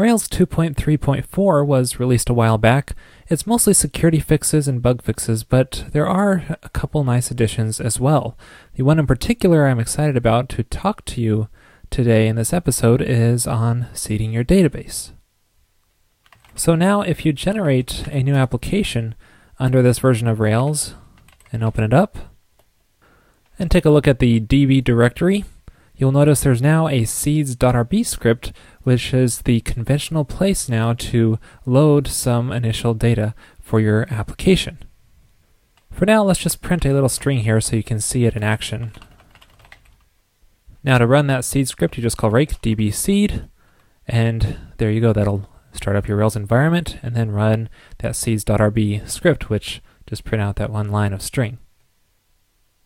Rails 2.3.4 was released a while back. It's mostly security fixes and bug fixes, but there are a couple nice additions as well. The one in particular I'm excited about to talk to you today in this episode is on seeding your database. So now if you generate a new application under this version of Rails and open it up and take a look at the DB directory, you'll notice there's now a seeds.rb script, which is the conventional place now to load some initial data for your application. For now, let's just print a little string here so you can see it in action. Now to run that seed script, you just call rake db seed, and there you go. That'll start up your Rails environment and then run that seeds.rb script, which just print out that one line of string.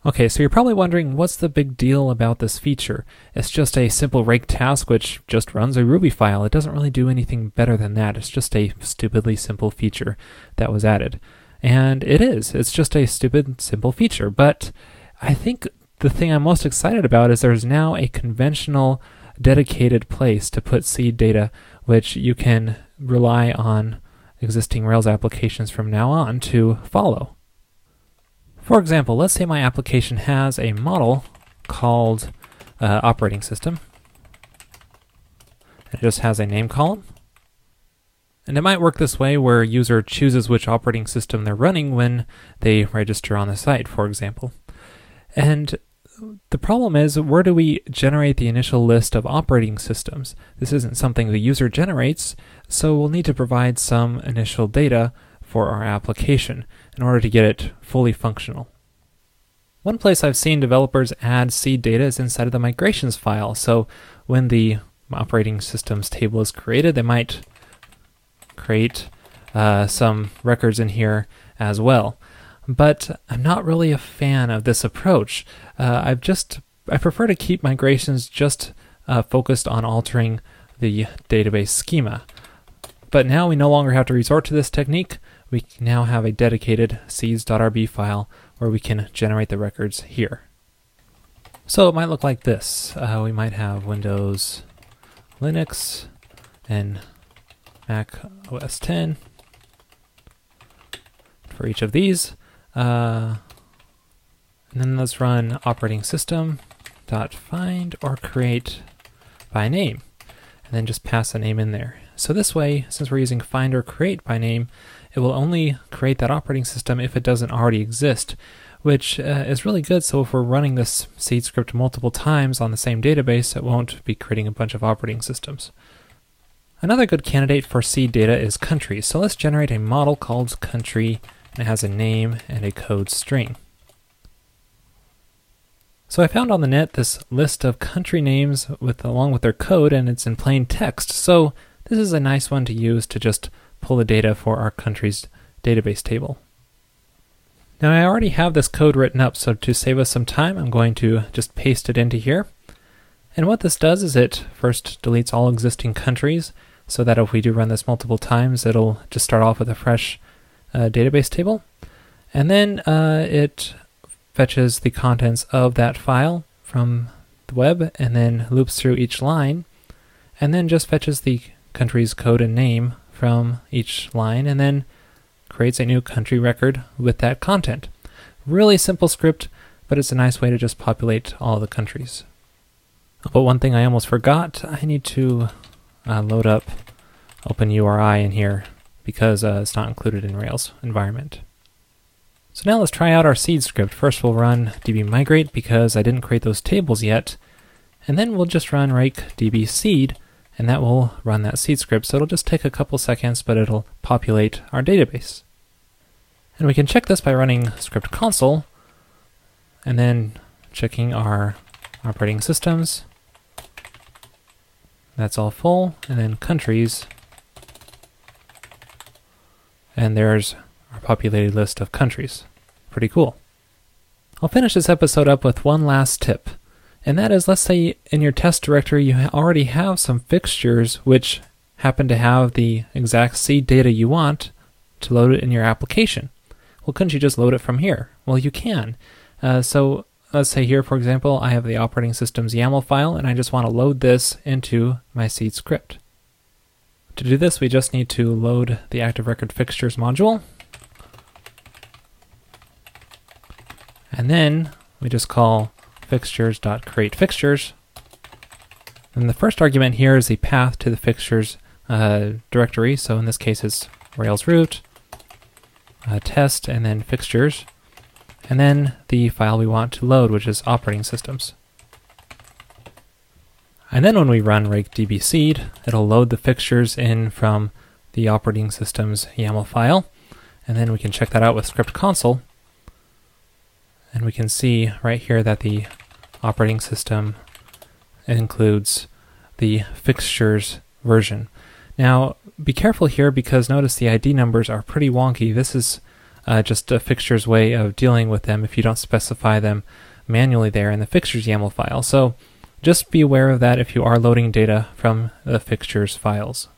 Okay, so you're probably wondering what's the big deal about this feature? It's just a simple rake task which just runs a Ruby file. It doesn't really do anything better than that. It's just a stupidly simple feature that was added. And it is. It's just a stupid, simple feature. But I think the thing I'm most excited about is there's now a conventional dedicated place to put seed data, which you can rely on existing Rails applications from now on to follow. For example, let's say my application has a model called uh, operating system. It just has a name column. And it might work this way where a user chooses which operating system they're running when they register on the site, for example. And the problem is, where do we generate the initial list of operating systems? This isn't something the user generates, so we'll need to provide some initial data for our application in order to get it fully functional. One place I've seen developers add seed data is inside of the migrations file. So when the operating systems table is created, they might create uh, some records in here as well. But I'm not really a fan of this approach. Uh, I've just I prefer to keep migrations just uh, focused on altering the database schema. But now we no longer have to resort to this technique we now have a dedicated seeds.rb file where we can generate the records here. So it might look like this. Uh, we might have Windows, Linux, and Mac OS 10 for each of these. Uh, and then let's run operating system dot find or create by name, and then just pass a name in there. So this way, since we're using find or create by name, it will only create that operating system if it doesn't already exist, which uh, is really good. So if we're running this seed script multiple times on the same database, it won't be creating a bunch of operating systems. Another good candidate for seed data is country. So let's generate a model called country, and it has a name and a code string. So I found on the net this list of country names with along with their code, and it's in plain text. So this is a nice one to use to just pull the data for our country's database table. Now I already have this code written up, so to save us some time, I'm going to just paste it into here. And what this does is it first deletes all existing countries, so that if we do run this multiple times, it'll just start off with a fresh uh, database table. And then uh, it fetches the contents of that file from the web, and then loops through each line, and then just fetches the country's code and name from each line and then creates a new country record with that content. Really simple script, but it's a nice way to just populate all the countries. But one thing I almost forgot, I need to uh, load up OpenURI in here because uh, it's not included in Rails environment. So now let's try out our seed script. First we'll run dbmigrate because I didn't create those tables yet, and then we'll just run rake db seed and that will run that seed script. So it'll just take a couple seconds, but it'll populate our database. And we can check this by running script console and then checking our operating systems. That's all full, and then countries. And there's our populated list of countries. Pretty cool. I'll finish this episode up with one last tip. And that is, let's say in your test directory you already have some fixtures which happen to have the exact seed data you want to load it in your application. Well, couldn't you just load it from here? Well, you can. Uh, so let's say here, for example, I have the operating system's YAML file and I just want to load this into my seed script. To do this, we just need to load the Active Record Fixtures module. And then we just call fixtures.createFixtures. And the first argument here is the path to the fixtures uh, directory. So in this case, it's Rails root, uh, test, and then fixtures. And then the file we want to load, which is operating systems. And then when we run rake dbseed, it'll load the fixtures in from the operating system's YAML file. And then we can check that out with script console. And we can see right here that the operating system includes the fixtures version. Now, be careful here because notice the ID numbers are pretty wonky. This is uh, just a fixtures way of dealing with them if you don't specify them manually there in the fixtures YAML file. So just be aware of that if you are loading data from the fixtures files.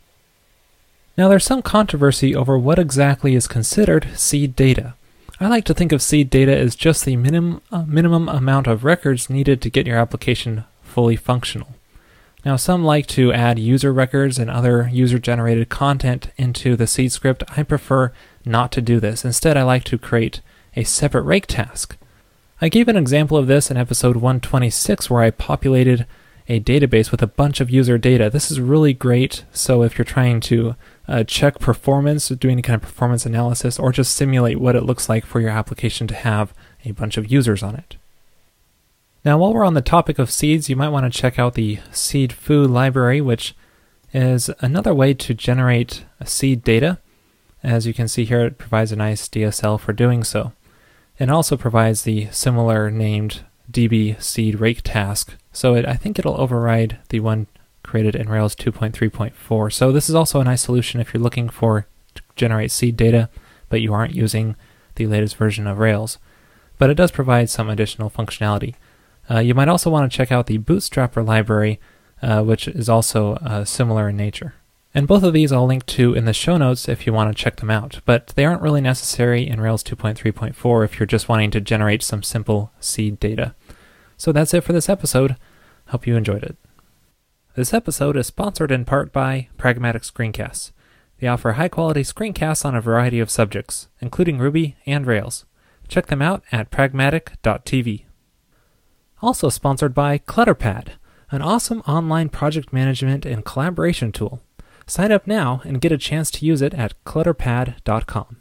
Now there's some controversy over what exactly is considered seed data. I like to think of seed data as just the minim, uh, minimum amount of records needed to get your application fully functional. Now, some like to add user records and other user generated content into the seed script. I prefer not to do this. Instead, I like to create a separate rake task. I gave an example of this in episode 126 where I populated a database with a bunch of user data. This is really great. So if you're trying to uh, check performance, do any kind of performance analysis, or just simulate what it looks like for your application to have a bunch of users on it. Now, while we're on the topic of seeds, you might want to check out the seed-fu library, which is another way to generate seed data. As you can see here, it provides a nice DSL for doing so. It also provides the similar named db seed rake task, so it, I think it'll override the one created in Rails 2.3.4. So this is also a nice solution if you're looking for to generate seed data, but you aren't using the latest version of Rails. But it does provide some additional functionality. Uh, you might also want to check out the Bootstrapper library, uh, which is also uh, similar in nature. And both of these I'll link to in the show notes if you want to check them out, but they aren't really necessary in Rails 2.3.4 if you're just wanting to generate some simple seed data. So that's it for this episode. Hope you enjoyed it. This episode is sponsored in part by Pragmatic Screencasts. They offer high quality screencasts on a variety of subjects, including Ruby and Rails. Check them out at pragmatic.tv. Also sponsored by ClutterPad, an awesome online project management and collaboration tool. Sign up now and get a chance to use it at clutterpad.com.